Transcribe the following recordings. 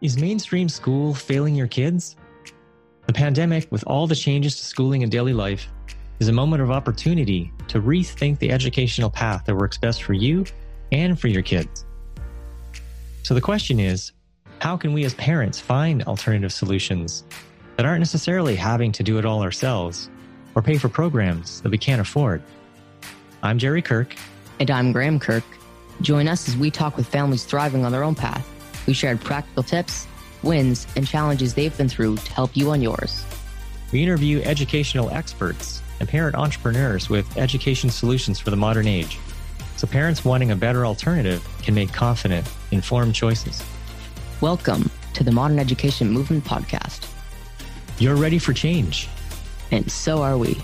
Is mainstream school failing your kids? The pandemic, with all the changes to schooling and daily life, is a moment of opportunity to rethink the educational path that works best for you and for your kids. So the question is how can we as parents find alternative solutions that aren't necessarily having to do it all ourselves or pay for programs that we can't afford? I'm Jerry Kirk. And I'm Graham Kirk. Join us as we talk with families thriving on their own path we shared practical tips, wins, and challenges they've been through to help you on yours. We interview educational experts and parent entrepreneurs with education solutions for the modern age, so parents wanting a better alternative can make confident, informed choices. Welcome to the Modern Education Movement Podcast. You're ready for change. And so are we.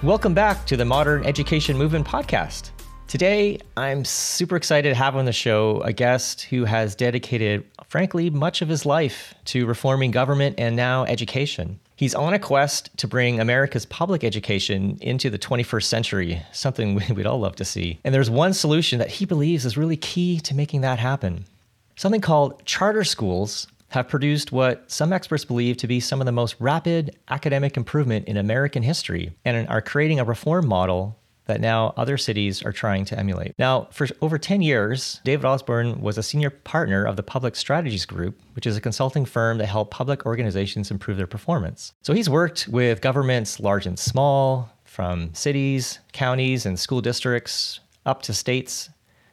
Welcome back to the Modern Education Movement Podcast. Today, I'm super excited to have on the show a guest who has dedicated, frankly, much of his life to reforming government and now education. He's on a quest to bring America's public education into the 21st century, something we'd all love to see. And there's one solution that he believes is really key to making that happen. Something called charter schools have produced what some experts believe to be some of the most rapid academic improvement in American history and are creating a reform model that now other cities are trying to emulate. Now, for over 10 years, David Osborne was a senior partner of the Public Strategies Group, which is a consulting firm that help public organizations improve their performance. So he's worked with governments large and small, from cities, counties, and school districts up to states,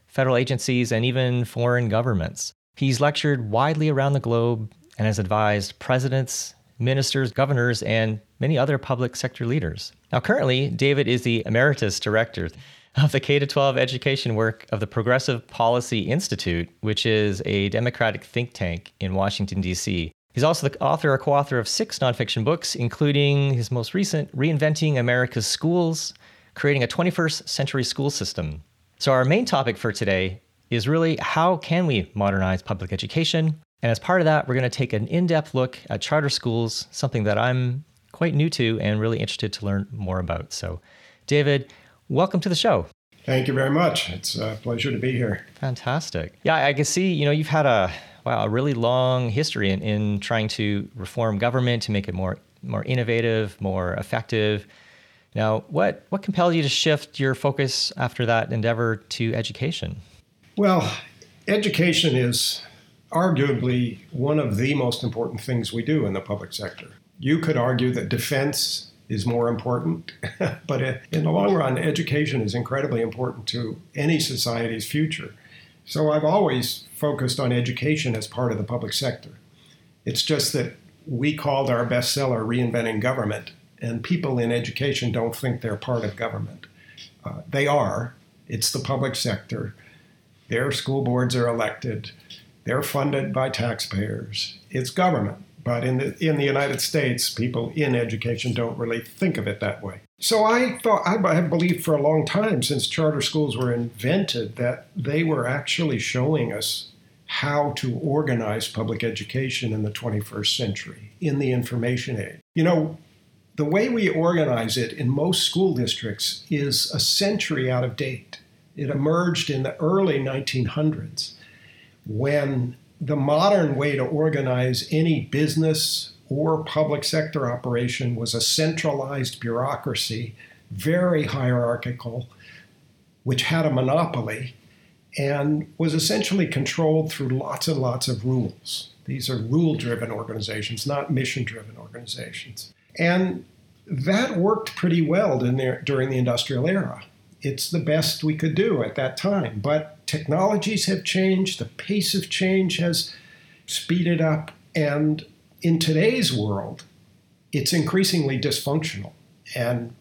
federal agencies, and even foreign governments. He's lectured widely around the globe and has advised presidents, ministers, governors, and many other public sector leaders. Now, currently, David is the emeritus director of the K 12 education work of the Progressive Policy Institute, which is a Democratic think tank in Washington, D.C. He's also the author or co author of six nonfiction books, including his most recent, Reinventing America's Schools Creating a 21st Century School System. So, our main topic for today is really how can we modernize public education? And as part of that, we're going to take an in depth look at charter schools, something that I'm quite new to and really interested to learn more about. So, David, welcome to the show. Thank you very much. It's a pleasure to be here. Fantastic. Yeah, I can see, you know, you've had a wow, a really long history in, in trying to reform government to make it more more innovative, more effective. Now, what what compelled you to shift your focus after that endeavor to education? Well, education is arguably one of the most important things we do in the public sector. You could argue that defense is more important, but in the long run, education is incredibly important to any society's future. So I've always focused on education as part of the public sector. It's just that we called our bestseller Reinventing Government, and people in education don't think they're part of government. Uh, they are, it's the public sector. Their school boards are elected, they're funded by taxpayers, it's government. But in the, in the United States, people in education don't really think of it that way. So I thought, I have believed for a long time, since charter schools were invented, that they were actually showing us how to organize public education in the 21st century, in the information age. You know, the way we organize it in most school districts is a century out of date. It emerged in the early 1900s when the modern way to organize any business or public sector operation was a centralized bureaucracy, very hierarchical, which had a monopoly and was essentially controlled through lots and lots of rules. These are rule driven organizations, not mission driven organizations. And that worked pretty well during the industrial era. It's the best we could do at that time. But technologies have changed, the pace of change has speeded up, and in today's world, it's increasingly dysfunctional and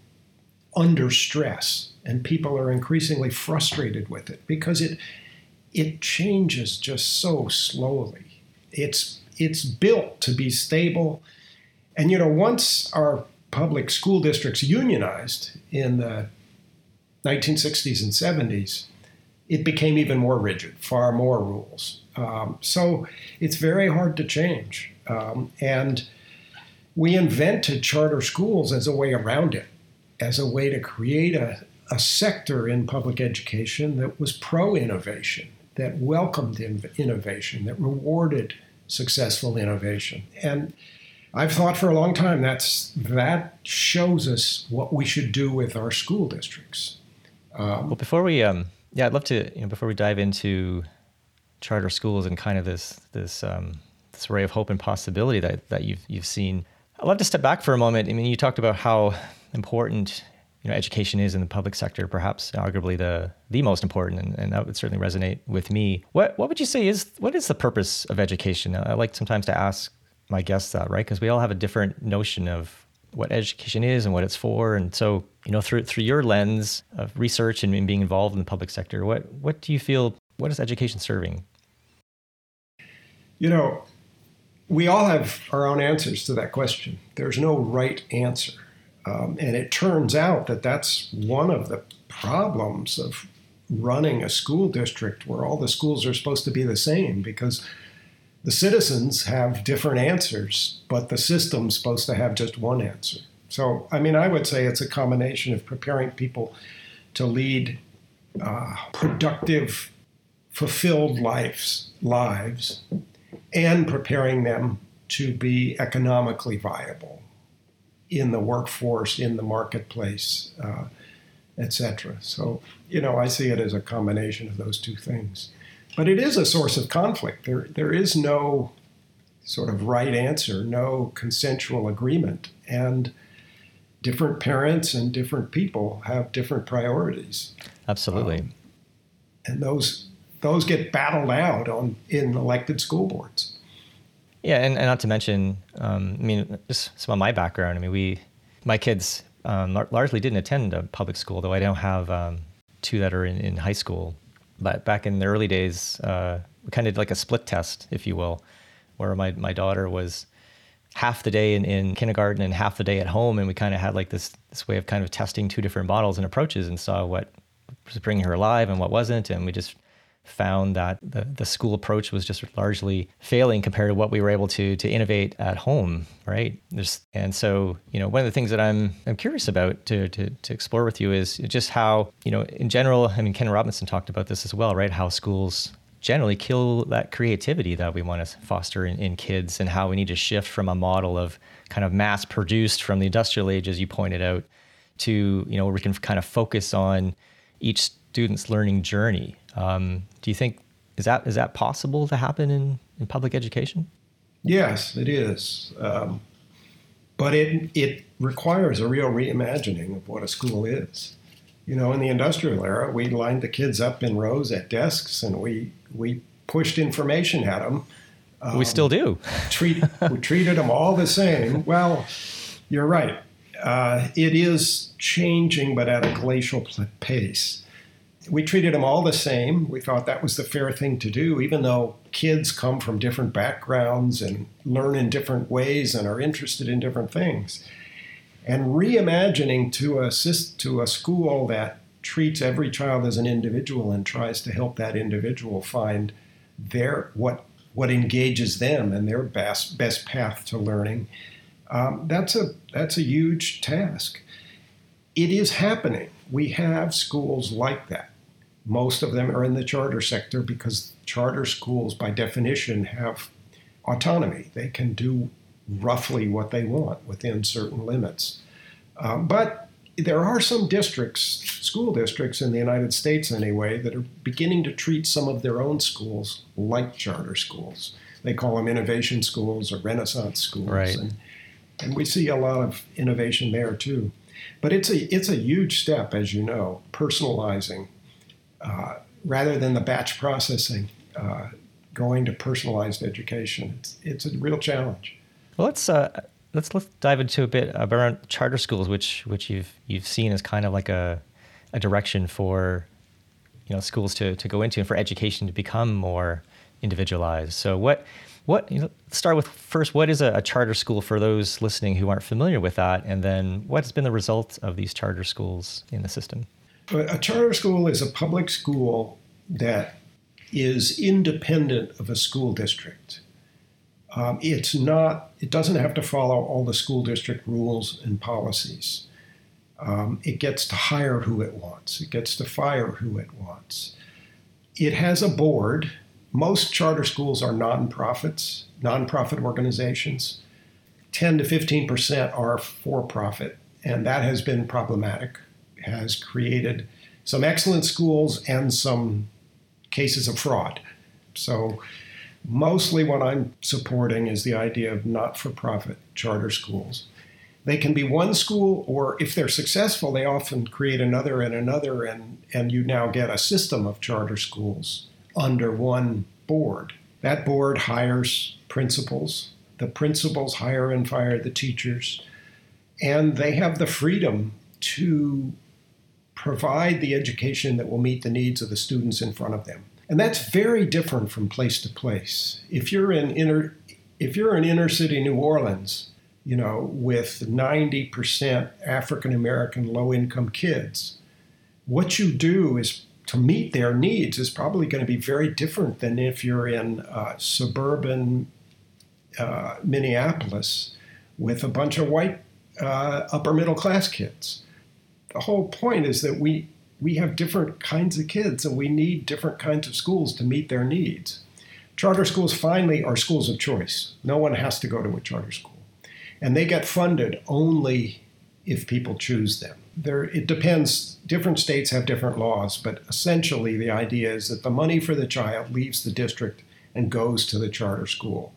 under stress, and people are increasingly frustrated with it because it it changes just so slowly. It's it's built to be stable, and you know once our public school districts unionized in the 1960s and 70s, it became even more rigid, far more rules. Um, so it's very hard to change. Um, and we invented charter schools as a way around it, as a way to create a, a sector in public education that was pro innovation that welcomed innovation, that rewarded successful innovation. And I've thought for a long time that's that shows us what we should do with our school districts. Um, well, before we, um, yeah, I'd love to, you know, before we dive into charter schools and kind of this this um, this array of hope and possibility that that you've you've seen, I'd love to step back for a moment. I mean, you talked about how important you know education is in the public sector, perhaps arguably the the most important, and, and that would certainly resonate with me. What what would you say is what is the purpose of education? I like sometimes to ask my guests that, right? Because we all have a different notion of what education is and what it's for, and so you know through through your lens of research and, being involved in the public sector, what what do you feel? What is education serving? You know, we all have our own answers to that question. There's no right answer. Um, and it turns out that that's one of the problems of running a school district where all the schools are supposed to be the same because the citizens have different answers, but the system's supposed to have just one answer. So, I mean, I would say it's a combination of preparing people to lead uh, productive, fulfilled lives, lives, and preparing them to be economically viable in the workforce, in the marketplace, uh, etc. So, you know, I see it as a combination of those two things. But it is a source of conflict. There, there is no sort of right answer, no consensual agreement. And different parents and different people have different priorities. Absolutely. Um, and those those get battled out on in elected school boards. Yeah, and, and not to mention, um, I mean, just some of my background. I mean, we, my kids um, largely didn't attend a public school, though I don't have um, two that are in, in high school. But back in the early days, uh, we kind of did like a split test, if you will, where my, my daughter was half the day in, in kindergarten and half the day at home. And we kind of had like this, this way of kind of testing two different models and approaches and saw what was bringing her alive and what wasn't. And we just found that the, the school approach was just largely failing compared to what we were able to to innovate at home, right? There's, and so, you know, one of the things that I'm I'm curious about to, to to explore with you is just how, you know, in general, I mean, Ken Robinson talked about this as well, right? How schools generally kill that creativity that we want to foster in, in kids and how we need to shift from a model of kind of mass produced from the industrial age, as you pointed out, to, you know, where we can kind of focus on each student's learning journey um, do you think is that is that possible to happen in, in public education? Yes, it is. Um, but it it requires a real reimagining of what a school is. You know, in the industrial era, we lined the kids up in rows at desks, and we we pushed information at them. Um, we still do. treat we treated them all the same. Well, you're right. Uh, it is changing, but at a glacial pace we treated them all the same. We thought that was the fair thing to do, even though kids come from different backgrounds and learn in different ways and are interested in different things. And reimagining to a, to a school that treats every child as an individual and tries to help that individual find their what what engages them and their best best path to learning. Um, that's a that's a huge task. It is happening. We have schools like that. Most of them are in the charter sector because charter schools, by definition, have autonomy. They can do roughly what they want within certain limits. Um, but there are some districts, school districts in the United States anyway, that are beginning to treat some of their own schools like charter schools. They call them innovation schools or renaissance schools. Right. And, and we see a lot of innovation there too. But it's a, it's a huge step, as you know, personalizing uh, rather than the batch processing, uh, going to personalized education. It's, it's a real challenge. Well, let's uh, let's let's dive into a bit around charter schools, which which you've you've seen as kind of like a a direction for you know schools to to go into and for education to become more individualized. So what what you know, start with first what is a, a, charter school for those listening who aren't familiar with that and then what has been the result of these charter schools in the system but a charter school is a public school that is independent of a school district. Um, it's not, it doesn't have to follow all the school district rules and policies. Um, it gets to hire who it wants, it gets to fire who it wants. it has a board. Most charter schools are nonprofits, nonprofit organizations. 10 to 15 percent are for profit, and that has been problematic. Has created some excellent schools and some cases of fraud. So, mostly what I'm supporting is the idea of not for profit charter schools. They can be one school, or if they're successful, they often create another and another, and, and you now get a system of charter schools under one board. That board hires principals. The principals hire and fire the teachers, and they have the freedom to provide the education that will meet the needs of the students in front of them. And that's very different from place to place. If you're in inner if you're in inner city New Orleans, you know, with 90% African American low income kids, what you do is to meet their needs is probably going to be very different than if you're in uh, suburban uh, Minneapolis with a bunch of white uh, upper middle class kids. The whole point is that we we have different kinds of kids and we need different kinds of schools to meet their needs. Charter schools finally are schools of choice. No one has to go to a charter school. And they get funded only if people choose them. There, it depends. Different states have different laws, but essentially the idea is that the money for the child leaves the district and goes to the charter school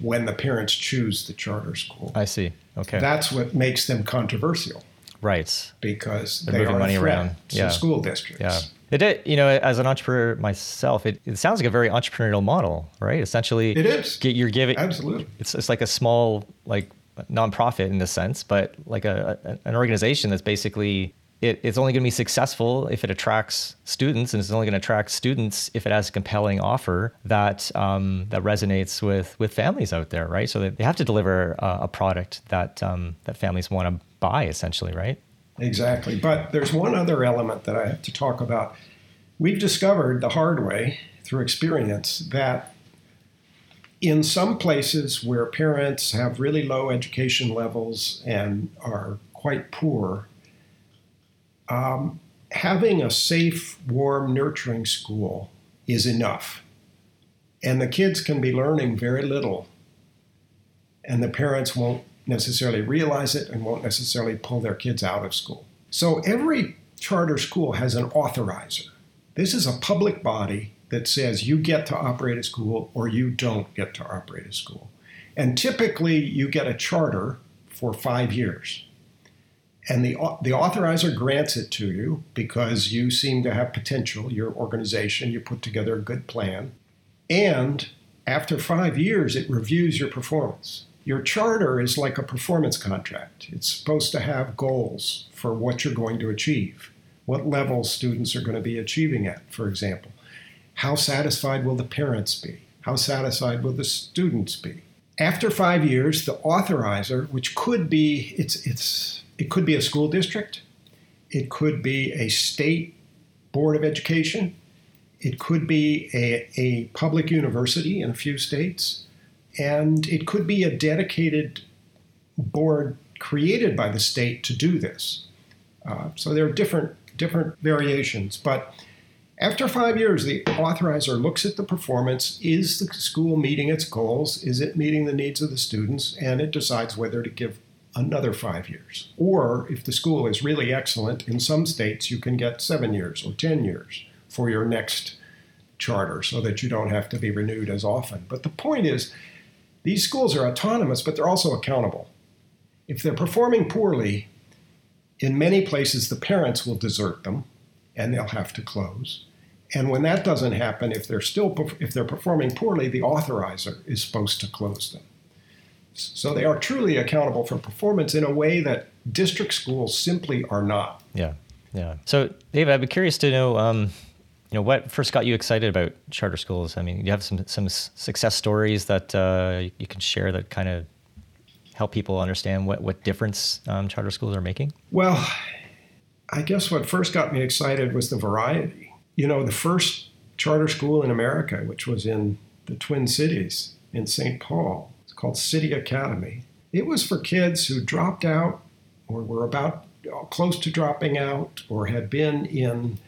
when the parents choose the charter school. I see. Okay. That's what makes them controversial. Right. Because They're they moving are money a around. to Yeah. school districts. Yeah. It did, you know, as an entrepreneur myself, it, it sounds like a very entrepreneurial model, right? Essentially, It is. get- you're giving Absolutely. it's it's like a small like nonprofit in this sense, but like a, a- an organization that's basically it, it's only going to be successful if it attracts students, and it's only going to attract students if it has a compelling offer that um, that resonates with with families out there, right? So that they have to deliver a, a product that um, that families want to buy, essentially, right? Exactly. But there's one other element that I have to talk about. We've discovered the hard way through experience that in some places where parents have really low education levels and are quite poor, um, having a safe, warm, nurturing school is enough. And the kids can be learning very little, and the parents won't necessarily realize it and won't necessarily pull their kids out of school. So every charter school has an authorizer. This is a public body that says you get to operate a school or you don't get to operate a school. And typically you get a charter for five years. And the, the authorizer grants it to you because you seem to have potential, your organization, you put together a good plan. And after five years, it reviews your performance. Your charter is like a performance contract. It's supposed to have goals for what you're going to achieve, what level students are going to be achieving at, for example. How satisfied will the parents be? How satisfied will the students be? After five years, the authorizer, which could be it's it's it could be a school district, it could be a state board of education, it could be a, a public university in a few states, and it could be a dedicated board created by the state to do this. Uh, so there are different different variations, but after five years, the authorizer looks at the performance. Is the school meeting its goals? Is it meeting the needs of the students? And it decides whether to give another five years. Or if the school is really excellent, in some states you can get seven years or 10 years for your next charter so that you don't have to be renewed as often. But the point is, these schools are autonomous, but they're also accountable. If they're performing poorly, in many places the parents will desert them and they'll have to close. And when that doesn't happen, if they're still if they're performing poorly, the authorizer is supposed to close them. So they are truly accountable for performance in a way that district schools simply are not. Yeah, yeah. So, Dave, I'd be curious to know, um, you know, what first got you excited about charter schools? I mean, you have some some success stories that uh, you can share that kind of help people understand what what difference um, charter schools are making. Well, I guess what first got me excited was the variety. You know, the first charter school in America, which was in the Twin Cities in St. Paul, it's called City Academy. It was for kids who dropped out or were about close to dropping out or had been in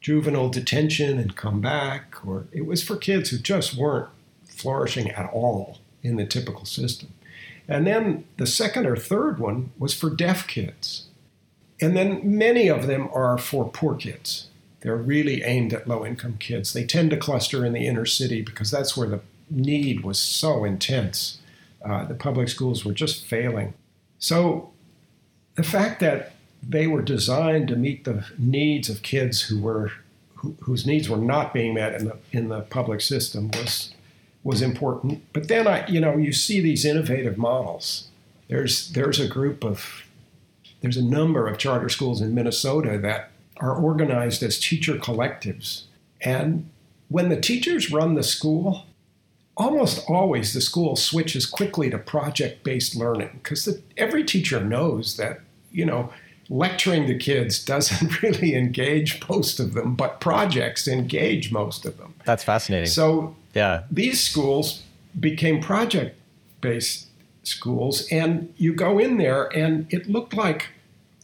juvenile detention and come back, or it was for kids who just weren't flourishing at all in the typical system. And then the second or third one was for deaf kids. And then many of them are for poor kids. They're really aimed at low income kids. They tend to cluster in the inner city because that's where the need was so intense. Uh, the public schools were just failing. So the fact that they were designed to meet the needs of kids who were who, whose needs were not being met in the in the public system was was important. But then I, you know, you see these innovative models. There's there's a group of there's a number of charter schools in Minnesota that are organized as teacher collectives. And when the teachers run the school, almost always the school switches quickly to project based learning because every teacher knows that, you know, lecturing the kids doesn't really engage most of them, but projects engage most of them. That's fascinating. So, yeah, these schools became project based schools, and you go in there, and it looked like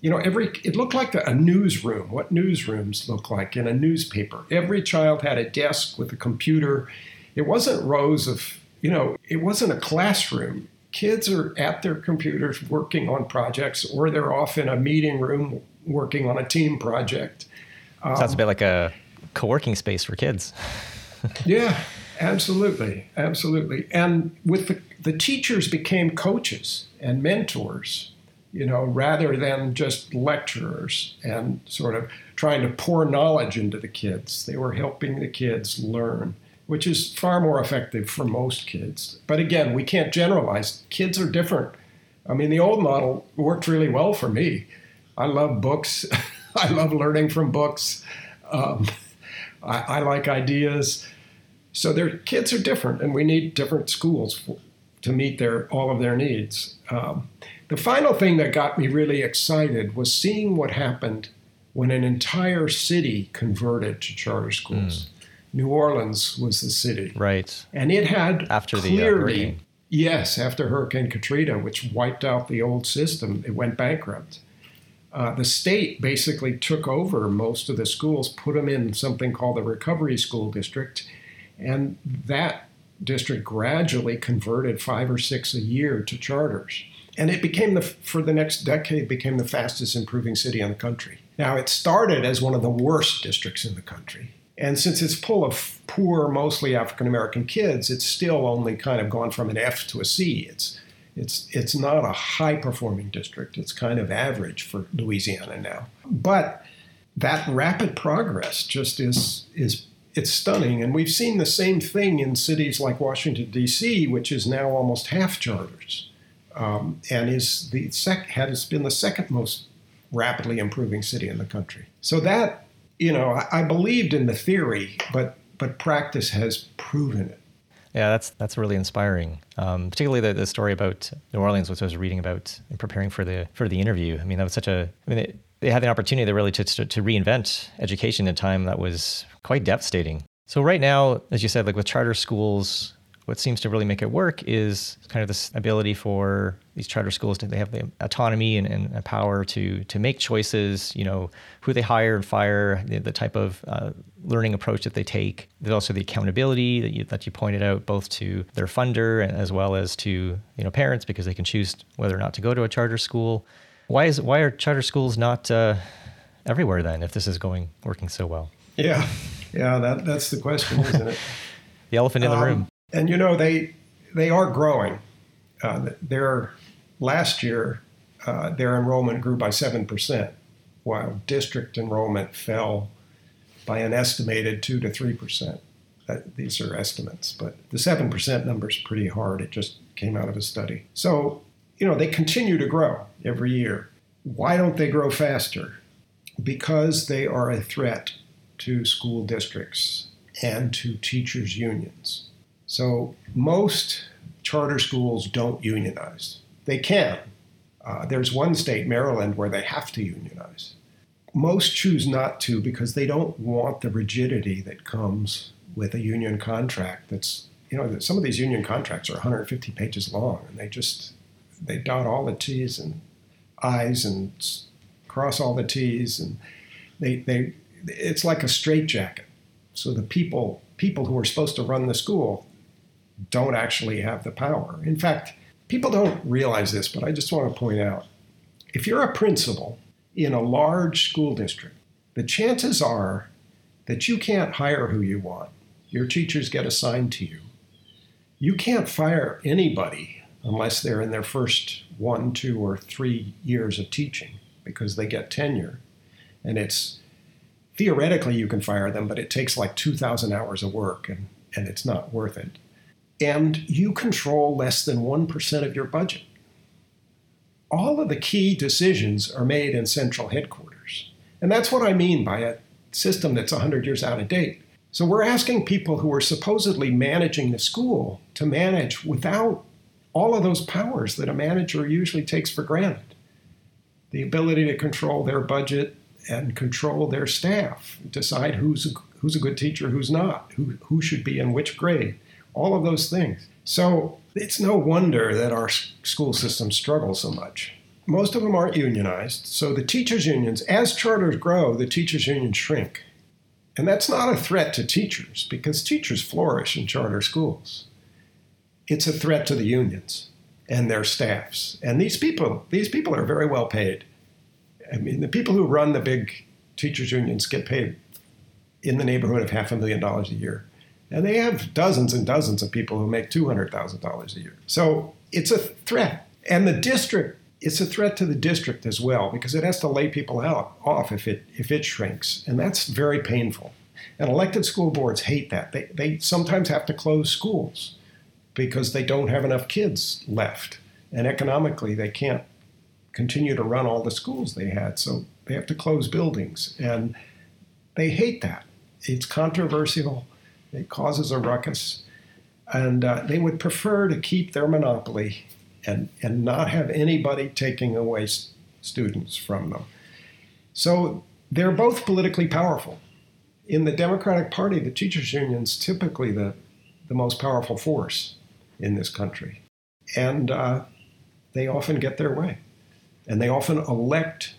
you know, every it looked like a newsroom. What newsrooms look like in a newspaper. Every child had a desk with a computer. It wasn't rows of, you know, it wasn't a classroom. Kids are at their computers working on projects, or they're off in a meeting room working on a team project. Um, Sounds a bit like a co-working space for kids. yeah, absolutely, absolutely. And with the the teachers became coaches and mentors you know, rather than just lecturers and sort of trying to pour knowledge into the kids. They were helping the kids learn, which is far more effective for most kids. But again, we can't generalize. Kids are different. I mean, the old model worked really well for me. I love books. I love learning from books. Um, I, I, like ideas. So their kids are different, and we need different schools for, to meet their all of their needs. Um, the final thing that got me really excited was seeing what happened when an entire city converted to charter schools. Mm. New Orleans was the city. Right. And it had after clearly, the uh, hurricane. Yes, after Hurricane Katrina, which wiped out the old system, it went bankrupt. Uh, the state basically took over most of the schools, put them in something called the Recovery School District, and that district gradually converted five or six a year to charters and it became the for the next decade became the fastest improving city in the country. Now it started as one of the worst districts in the country. And since it's full of poor, mostly African American kids, it's still only kind of gone from an F to a C. It's it's it's not a high performing district. It's kind of average for Louisiana now. But that rapid progress just is is it's stunning. And we've seen the same thing in cities like Washington D.C., which is now almost half charters um, and is the sec- has been the second most rapidly improving city in the country. So that you know, I, I believed in the theory, but but practice has proven it. Yeah, that's that's really inspiring. Um, particularly the, the story about New Orleans, which I was reading about in preparing for the for the interview. I mean, that was such a. I mean, it, they had the opportunity to really to, to, to reinvent education in a time that was quite devastating. So right now, as you said, like with charter schools, what seems to really make it work is kind of this ability for these charter schools to they have the autonomy and, and power to to make choices you know who they hire and fire the, the type of uh, learning approach that they take. There's also the accountability that you that you pointed out both to their funder and as well as to you know parents because they can choose whether or not to go to a charter school. Why is why are charter schools not uh, everywhere then if this is going working so well? Yeah. Yeah that that's the question isn't it? The elephant in the um, room and you know they they are growing. Uh, their last year, uh, their enrollment grew by seven percent, while district enrollment fell by an estimated two to three percent. These are estimates, but the seven percent number is pretty hard. It just came out of a study. So you know they continue to grow every year. Why don't they grow faster? Because they are a threat to school districts and to teachers' unions. So most charter schools don't unionize. They can. Uh, there's one state, Maryland, where they have to unionize. Most choose not to because they don't want the rigidity that comes with a union contract. That's you know some of these union contracts are 150 pages long, and they just they dot all the T's and I's and cross all the T's, and they they it's like a straitjacket. So the people people who are supposed to run the school don't actually have the power. In fact, people don't realize this, but I just want to point out if you're a principal in a large school district, the chances are that you can't hire who you want. Your teachers get assigned to you. You can't fire anybody unless they're in their first one, two, or three years of teaching because they get tenure. And it's theoretically you can fire them, but it takes like 2,000 hours of work and, and it's not worth it. And you control less than 1% of your budget. All of the key decisions are made in central headquarters. And that's what I mean by a system that's 100 years out of date. So we're asking people who are supposedly managing the school to manage without all of those powers that a manager usually takes for granted the ability to control their budget and control their staff, decide who's a, who's a good teacher, who's not, who, who should be in which grade, all of those things. So it's no wonder that our school system struggles so much. Most of them aren't unionized, so the teachers' unions, as charters grow, the teachers' unions shrink. And that's not a threat to teachers because teachers flourish in charter schools. It's a threat to the unions and their staffs. And these people, these people are very well paid. I mean, the people who run the big teachers unions get paid in the neighborhood of half a million dollars a year. And they have dozens and dozens of people who make $200,000 a year. So it's a threat. And the district, it's a threat to the district as well because it has to lay people out off if it if it shrinks. And that's very painful. And elected school boards hate that. They, they sometimes have to close schools because they don't have enough kids left. And economically, they can't continue to run all the schools they had. So they have to close buildings. And they hate that. It's controversial, it causes a ruckus. And uh, they would prefer to keep their monopoly and, and not have anybody taking away s- students from them. So they're both politically powerful. In the Democratic Party, the teachers' union's typically the, the most powerful force in this country. And uh, they often get their way. And they often elect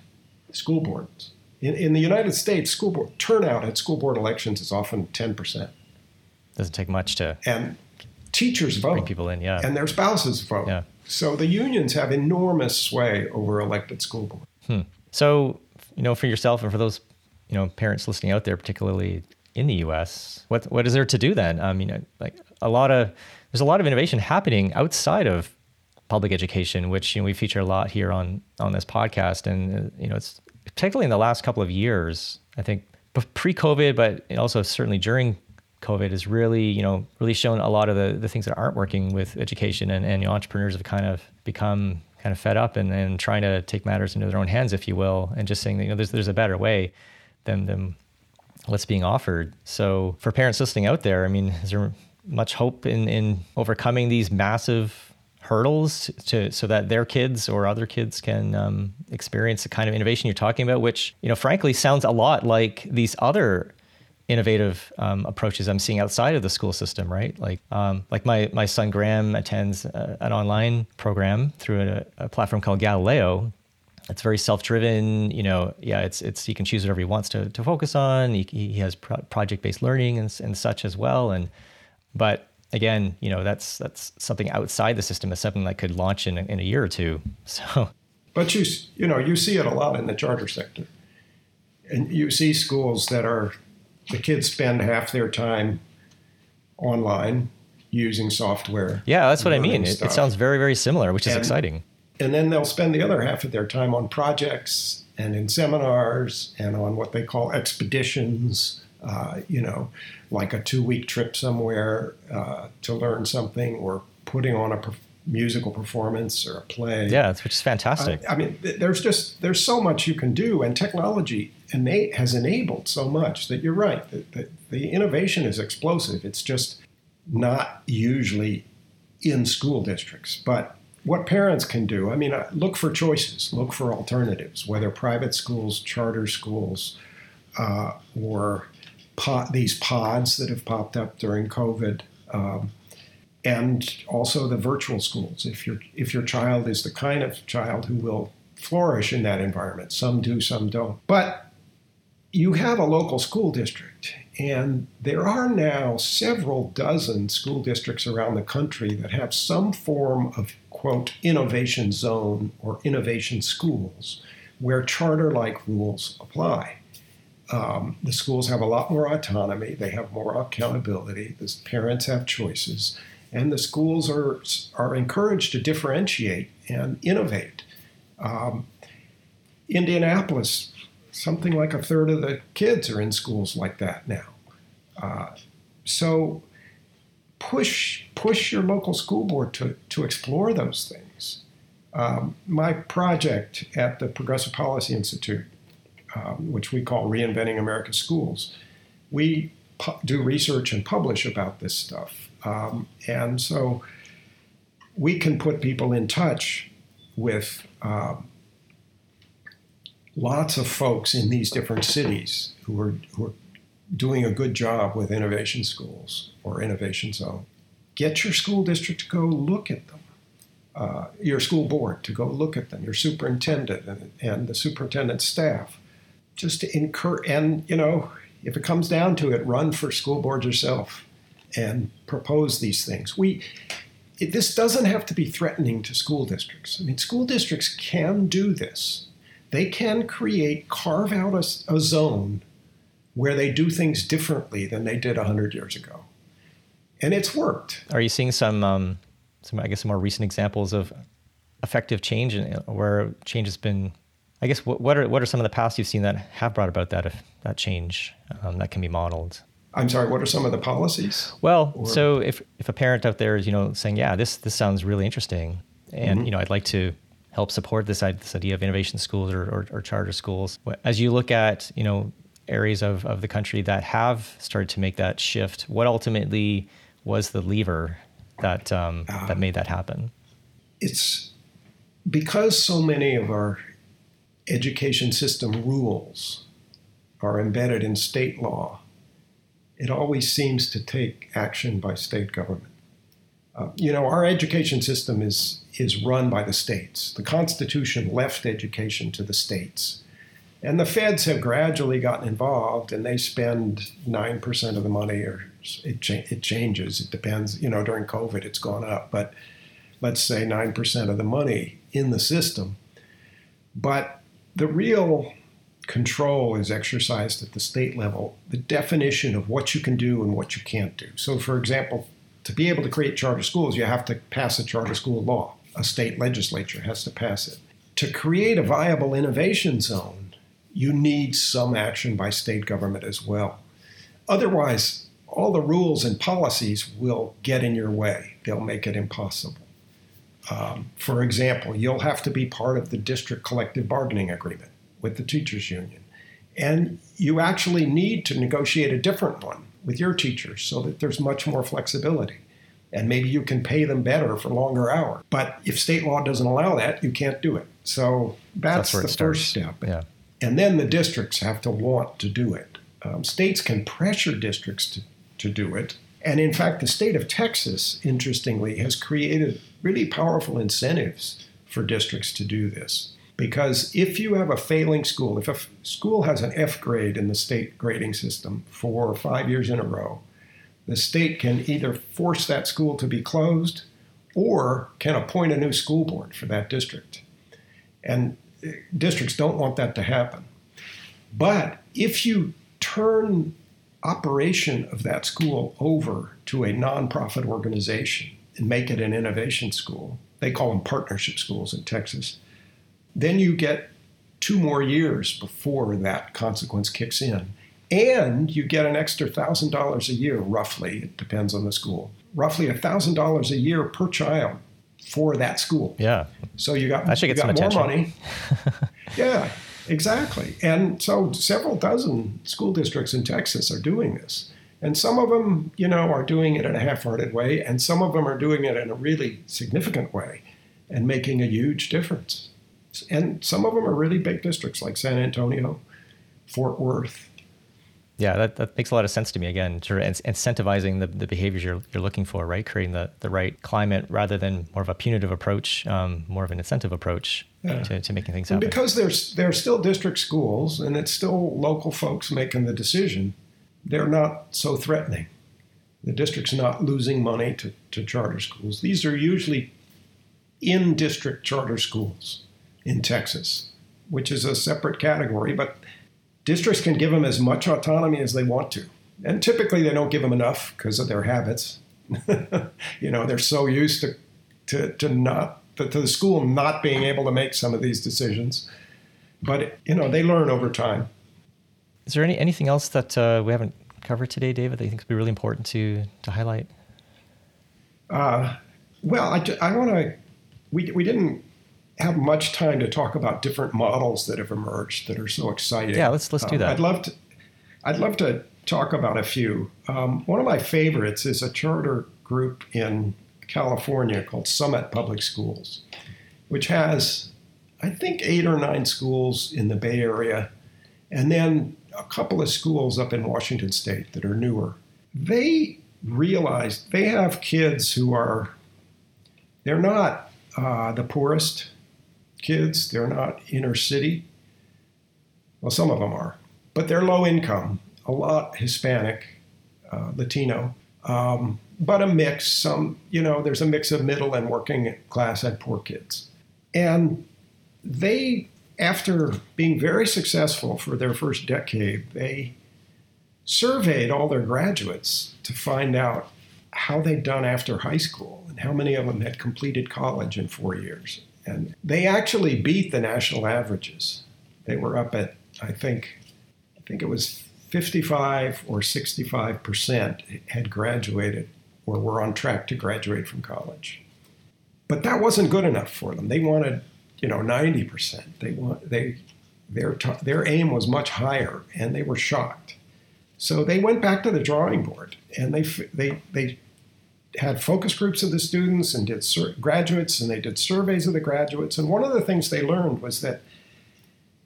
school boards. In, in the United States, school board turnout at school board elections is often 10%. Doesn't take much to And teachers vote. bring people in. Yeah. And their spouses vote. Yeah. So the unions have enormous sway over elected school boards. So, you know, for yourself and for those, you know, parents listening out there, particularly in the U.S., what what is there to do then? I mean, like a lot of there's a lot of innovation happening outside of public education, which you know we feature a lot here on on this podcast, and uh, you know, it's particularly in the last couple of years. I think pre-COVID, but also certainly during COVID has really, you know, really shown a lot of the, the things that aren't working with education and, and you know, entrepreneurs have kind of become kind of fed up and, and trying to take matters into their own hands, if you will, and just saying that, you know, there's, there's a better way than, than what's being offered. So for parents listening out there, I mean, is there much hope in, in overcoming these massive hurdles to so that their kids or other kids can um, experience the kind of innovation you're talking about, which, you know, frankly sounds a lot like these other innovative um, approaches I'm seeing outside of the school system, right? Like, um, like my my son Graham attends a, an online program through a, a, platform called Galileo. It's very self-driven. You know, yeah, it's it's he can choose whatever he wants to to focus on. He, he has pro- project-based learning and, and such as well. And but again, you know, that's that's something outside the system. That's something that could launch in a, in a year or two. So. But you you know you see it a lot in the charter sector, and you see schools that are the kids spend half their time online using software. Yeah, that's what I mean. It, it, sounds very, very similar, which is And- exciting. And then they'll spend the other half of their time on projects and in seminars and on what they call expeditions, uh, you know, like a two week trip somewhere uh, to learn something or putting on a musical performance or a play. Yeah, which is fantastic. I, I mean, there's just there's so much you can do, and technology innate has enabled so much that you're right. That, that the innovation is explosive. It's just not usually in school districts, but what parents can do. I mean, uh, look for choices, look for alternatives, whether private schools, charter schools, uh, or pod, these pods that have popped up during COVID. Um, and also the virtual schools. If your if your child is the kind of child who will flourish in that environment, some do, some don't. But you have a local school district, and there are now several dozen school districts around the country that have some form of, quote, innovation zone or innovation schools where charter like rules apply. Um, the schools have a lot more autonomy, they have more accountability, the parents have choices, and the schools are, are encouraged to differentiate and innovate. Um, Indianapolis, something like a third of the kids are in schools like that now. Uh, so push push your local school board to, to explore those things. Um, my project at the Progressive Policy Institute, um, which we call Reinventing America's Schools, we pu- do research and publish about this stuff. Um, and so we can put people in touch with um, lots of folks in these different cities who are, who are doing a good job with innovation schools or innovation zone. Get your school district to go look at them. Uh, your school board to go look at them, your superintendent and, and the superintendent's staff. Just to incur, and you know, if it comes down to it, run for school board yourself and propose these things. We, it, this doesn't have to be threatening to school districts. I mean, school districts can do this. They can create, carve out a, a zone where they do things differently than they did 100 years ago. And it's worked. Are you seeing some, um, some I guess, some more recent examples of effective change in, where change has been? I guess what, what are what are some of the past you've seen that have brought about that that change um, that can be modeled? I'm sorry. What are some of the policies? Well, or? so if if a parent out there is you know saying, yeah, this this sounds really interesting, and mm-hmm. you know I'd like to help support this this idea of innovation schools or, or, or charter schools. As you look at you know areas of, of the country that have started to make that shift, what ultimately was the lever that um, uh, that made that happen? It's because so many of our education system rules are embedded in state law. It always seems to take action by state government. Uh, you know, our education system is is run by the states. The Constitution left education to the states. And the feds have gradually gotten involved and they spend 9% of the money, or it, cha- it changes. It depends. You know, during COVID, it's gone up, but let's say 9% of the money in the system. But the real control is exercised at the state level, the definition of what you can do and what you can't do. So, for example, to be able to create charter schools, you have to pass a charter school law. A state legislature has to pass it. To create a viable innovation zone, you need some action by state government as well. Otherwise, all the rules and policies will get in your way, they'll make it impossible. Um, for example, you'll have to be part of the district collective bargaining agreement with the teachers union. And you actually need to negotiate a different one with your teachers so that there's much more flexibility. And maybe you can pay them better for longer hours. But if state law doesn't allow that, you can't do it. So that's, that's the first step. Yeah. And then the districts have to want to do it. Um, states can pressure districts to, to do it. And in fact, the state of Texas, interestingly, has created really powerful incentives for districts to do this. Because if you have a failing school, if a f- school has an F grade in the state grading system for five years in a row, the state can either force that school to be closed or can appoint a new school board for that district. And eh, districts don't want that to happen. But if you turn operation of that school over to a nonprofit organization and make it an innovation school, they call them partnership schools in Texas, then you get two more years before that consequence kicks in. And you get an extra $1,000 a year, roughly, it depends on the school, roughly a $1,000 a year per child for that school. Yeah. So you got, I should get you got more money. yeah, exactly. And so several dozen school districts in Texas are doing this. And some of them, you know, are doing it in a half-hearted way, and some of them are doing it in a really significant way and making a huge difference. And some of them are really big districts like San Antonio, Fort Worth, yeah, that, that makes a lot of sense to me. Again, sort of incentivizing the, the behaviors you're, you're looking for, right? Creating the, the right climate rather than more of a punitive approach, um, more of an incentive approach. to, to making things And happen. because there's they're still district schools and it's still local folks making the decision, they're not so threatening. The district's not losing money to, to charter schools. These are usually in district charter schools in Texas, which is a separate category, but districts can give them as much autonomy as they want to. And typically they don't give them enough because of their habits. you know, they're so used to, to, to not to, the school not being able to make some of these decisions. But you know, they learn over time. Is there any anything else that uh, we haven't covered today, David? That you think would be really important to to highlight? Uh, well, I, I want to. We, we didn't have much time to talk about different models that have emerged that are so exciting. Yeah, let's let's do Um, that. I'd love to. I'd love to talk about a few. Um, one of my favorites is a charter group in California called Summit Public Schools, which has, I think, eight or nine schools in the Bay Area, and then a couple of schools up in Washington State that are newer. They realize they have kids who are, they're not uh, the poorest kids, they're not inner city. Well, some of them are, but they're low income, a lot Hispanic, uh, Latino, um, but a mix. Some, you know, there's a mix of middle and working class and poor kids. And they, after being very successful for their first decade, they surveyed all their graduates to find out how they'd done after high school and how many of them had completed college in four years. And they actually beat the national averages. They were up at, I think, I think it was 55 or 65 percent had graduated or were on track to graduate from college. But that wasn't good enough for them. They wanted, you know, 90 percent. They want they their t- their aim was much higher, and they were shocked. So they went back to the drawing board, and they they they had focus groups of the students and did sur- graduates, and they did surveys of the graduates. And one of the things they learned was that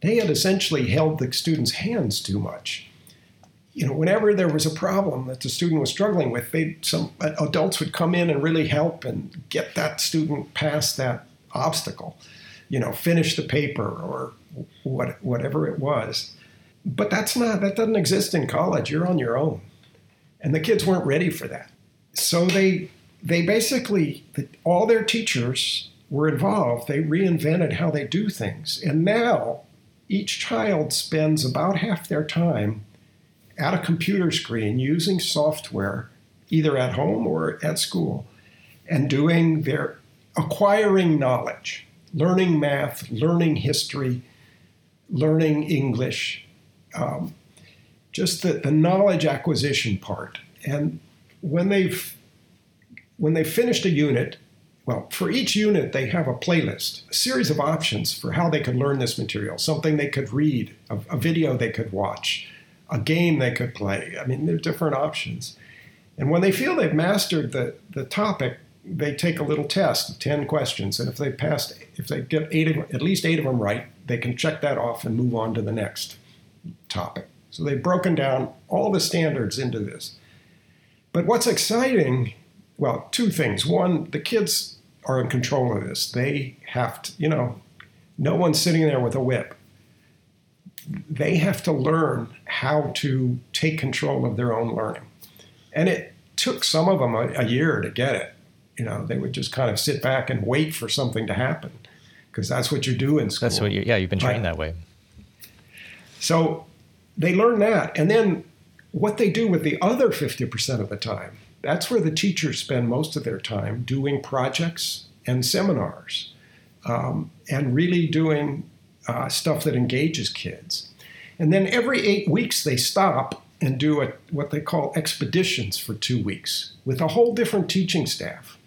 they had essentially held the students' hands too much. You know, whenever there was a problem that the student was struggling with, they some adults would come in and really help and get that student past that obstacle. You know, finish the paper or what, whatever it was. But that's not that doesn't exist in college. You're on your own, and the kids weren't ready for that. So they they basically all their teachers were involved. They reinvented how they do things, and now each child spends about half their time at a computer screen using software, either at home or at school, and doing their acquiring knowledge, learning math, learning history, learning English, um, just the, the knowledge acquisition part. And when they've when they finished a unit, well, for each unit they have a playlist, a series of options for how they could learn this material, something they could read, a, a video they could watch, a game they could play. I mean, there are different options. And when they feel they've mastered the, the topic, they take a little test of 10 questions. And if they passed, if they get eight of, at least eight of them right, they can check that off and move on to the next topic. So they've broken down all the standards into this. But what's exciting, well, two things. One, the kids are in control of this. They have to, you know, no one's sitting there with a whip. They have to learn how to take control of their own learning. And it took some of them a, a year to get it. You know, they would just kind of sit back and wait for something to happen because that's what you do in school. That's what you, yeah, you've been trained Right. that way. So they learn that. And then what they do with the other 50% of the time, that's where the teachers spend most of their time doing projects and seminars um, and really doing uh, stuff that engages kids. And then every eight weeks, they stop and do a, what they call expeditions for two weeks with a whole different teaching staff.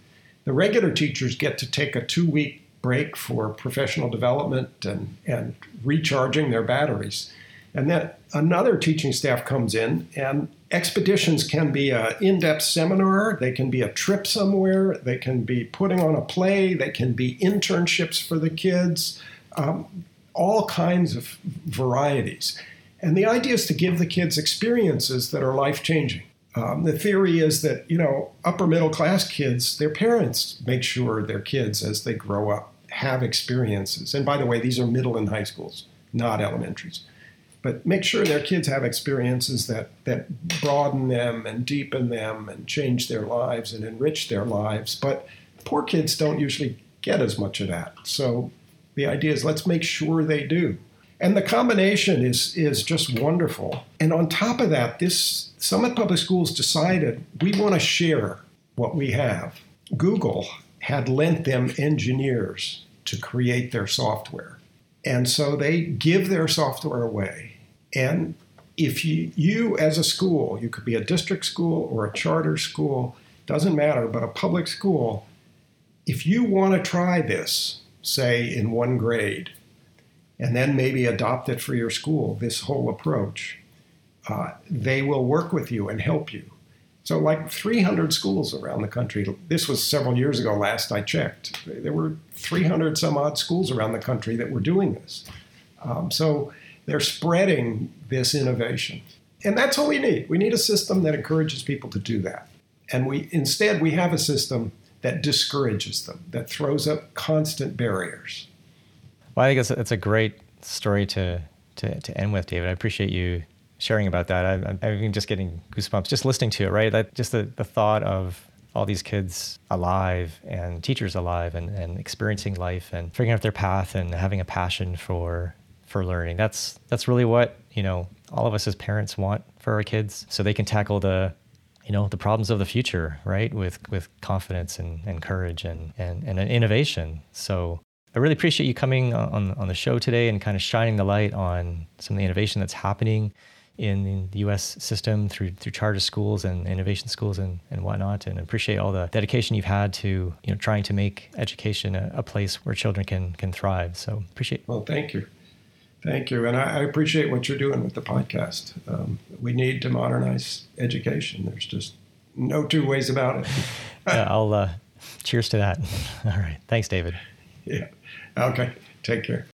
The regular teachers get to take a two week break for professional development and, and recharging their batteries. And then another teaching staff comes in, and expeditions can be an in depth seminar, they can be a trip somewhere, they can be putting on a play, they can be internships for the kids, um, all kinds of varieties. And the idea is to give the kids experiences that are life changing. Um, the theory is that, you know, upper middle class kids, their parents make sure their kids, as they grow up, have experiences. And by the way, these are middle and high schools, not elementaries. But make sure their kids have experiences that, that broaden them and deepen them and change their lives and enrich their lives. But poor kids don't usually get as much of that. So the idea is let's make sure they do. And the combination is, is just wonderful. And on top of that, this Summit Public Schools decided we want to share what we have. Google had lent them engineers to create their software. And so they give their software away. And if you, you as a school, you could be a district school or a charter school, doesn't matter, but a public school, if you want to try this, say in one grade, and then maybe adopt it for your school, this whole approach, uh, they will work with you and help you. So, like 300 schools around the country. This was several years ago, last I checked. There were 300 some odd schools around the country that were doing this. Um, so, they're spreading this innovation. And that's all we need. We need a system that encourages people to do that. And we instead we have a system that discourages them, that throws up constant barriers. Well, I think it's, it's a great story to, to, to end with, David. I appreciate you sharing about that. I, I'm just getting goosebumps just listening to it, right? That just the, the thought of all these kids alive and teachers alive and, and experiencing life and figuring out their path and having a passion for for learning. That's that's really what, you know, all of us as parents want for our kids so they can tackle the you know the problems of the future right with with confidence and, and courage and, and and innovation so I really appreciate you coming on on the show today and kind of shining the light on some of the innovation that's happening in the U.S. system through through charter schools and innovation schools and, and whatnot, and appreciate all the dedication you've had to you know trying to make education a, a place where children can can thrive. So appreciate. Well, thank you, thank you, and I, I appreciate what you're doing with the podcast. Um, we need to modernize education. There's just no two ways about it. yeah, I'll uh, cheers to that. All right, thanks, David. Yeah. Okay. Take care.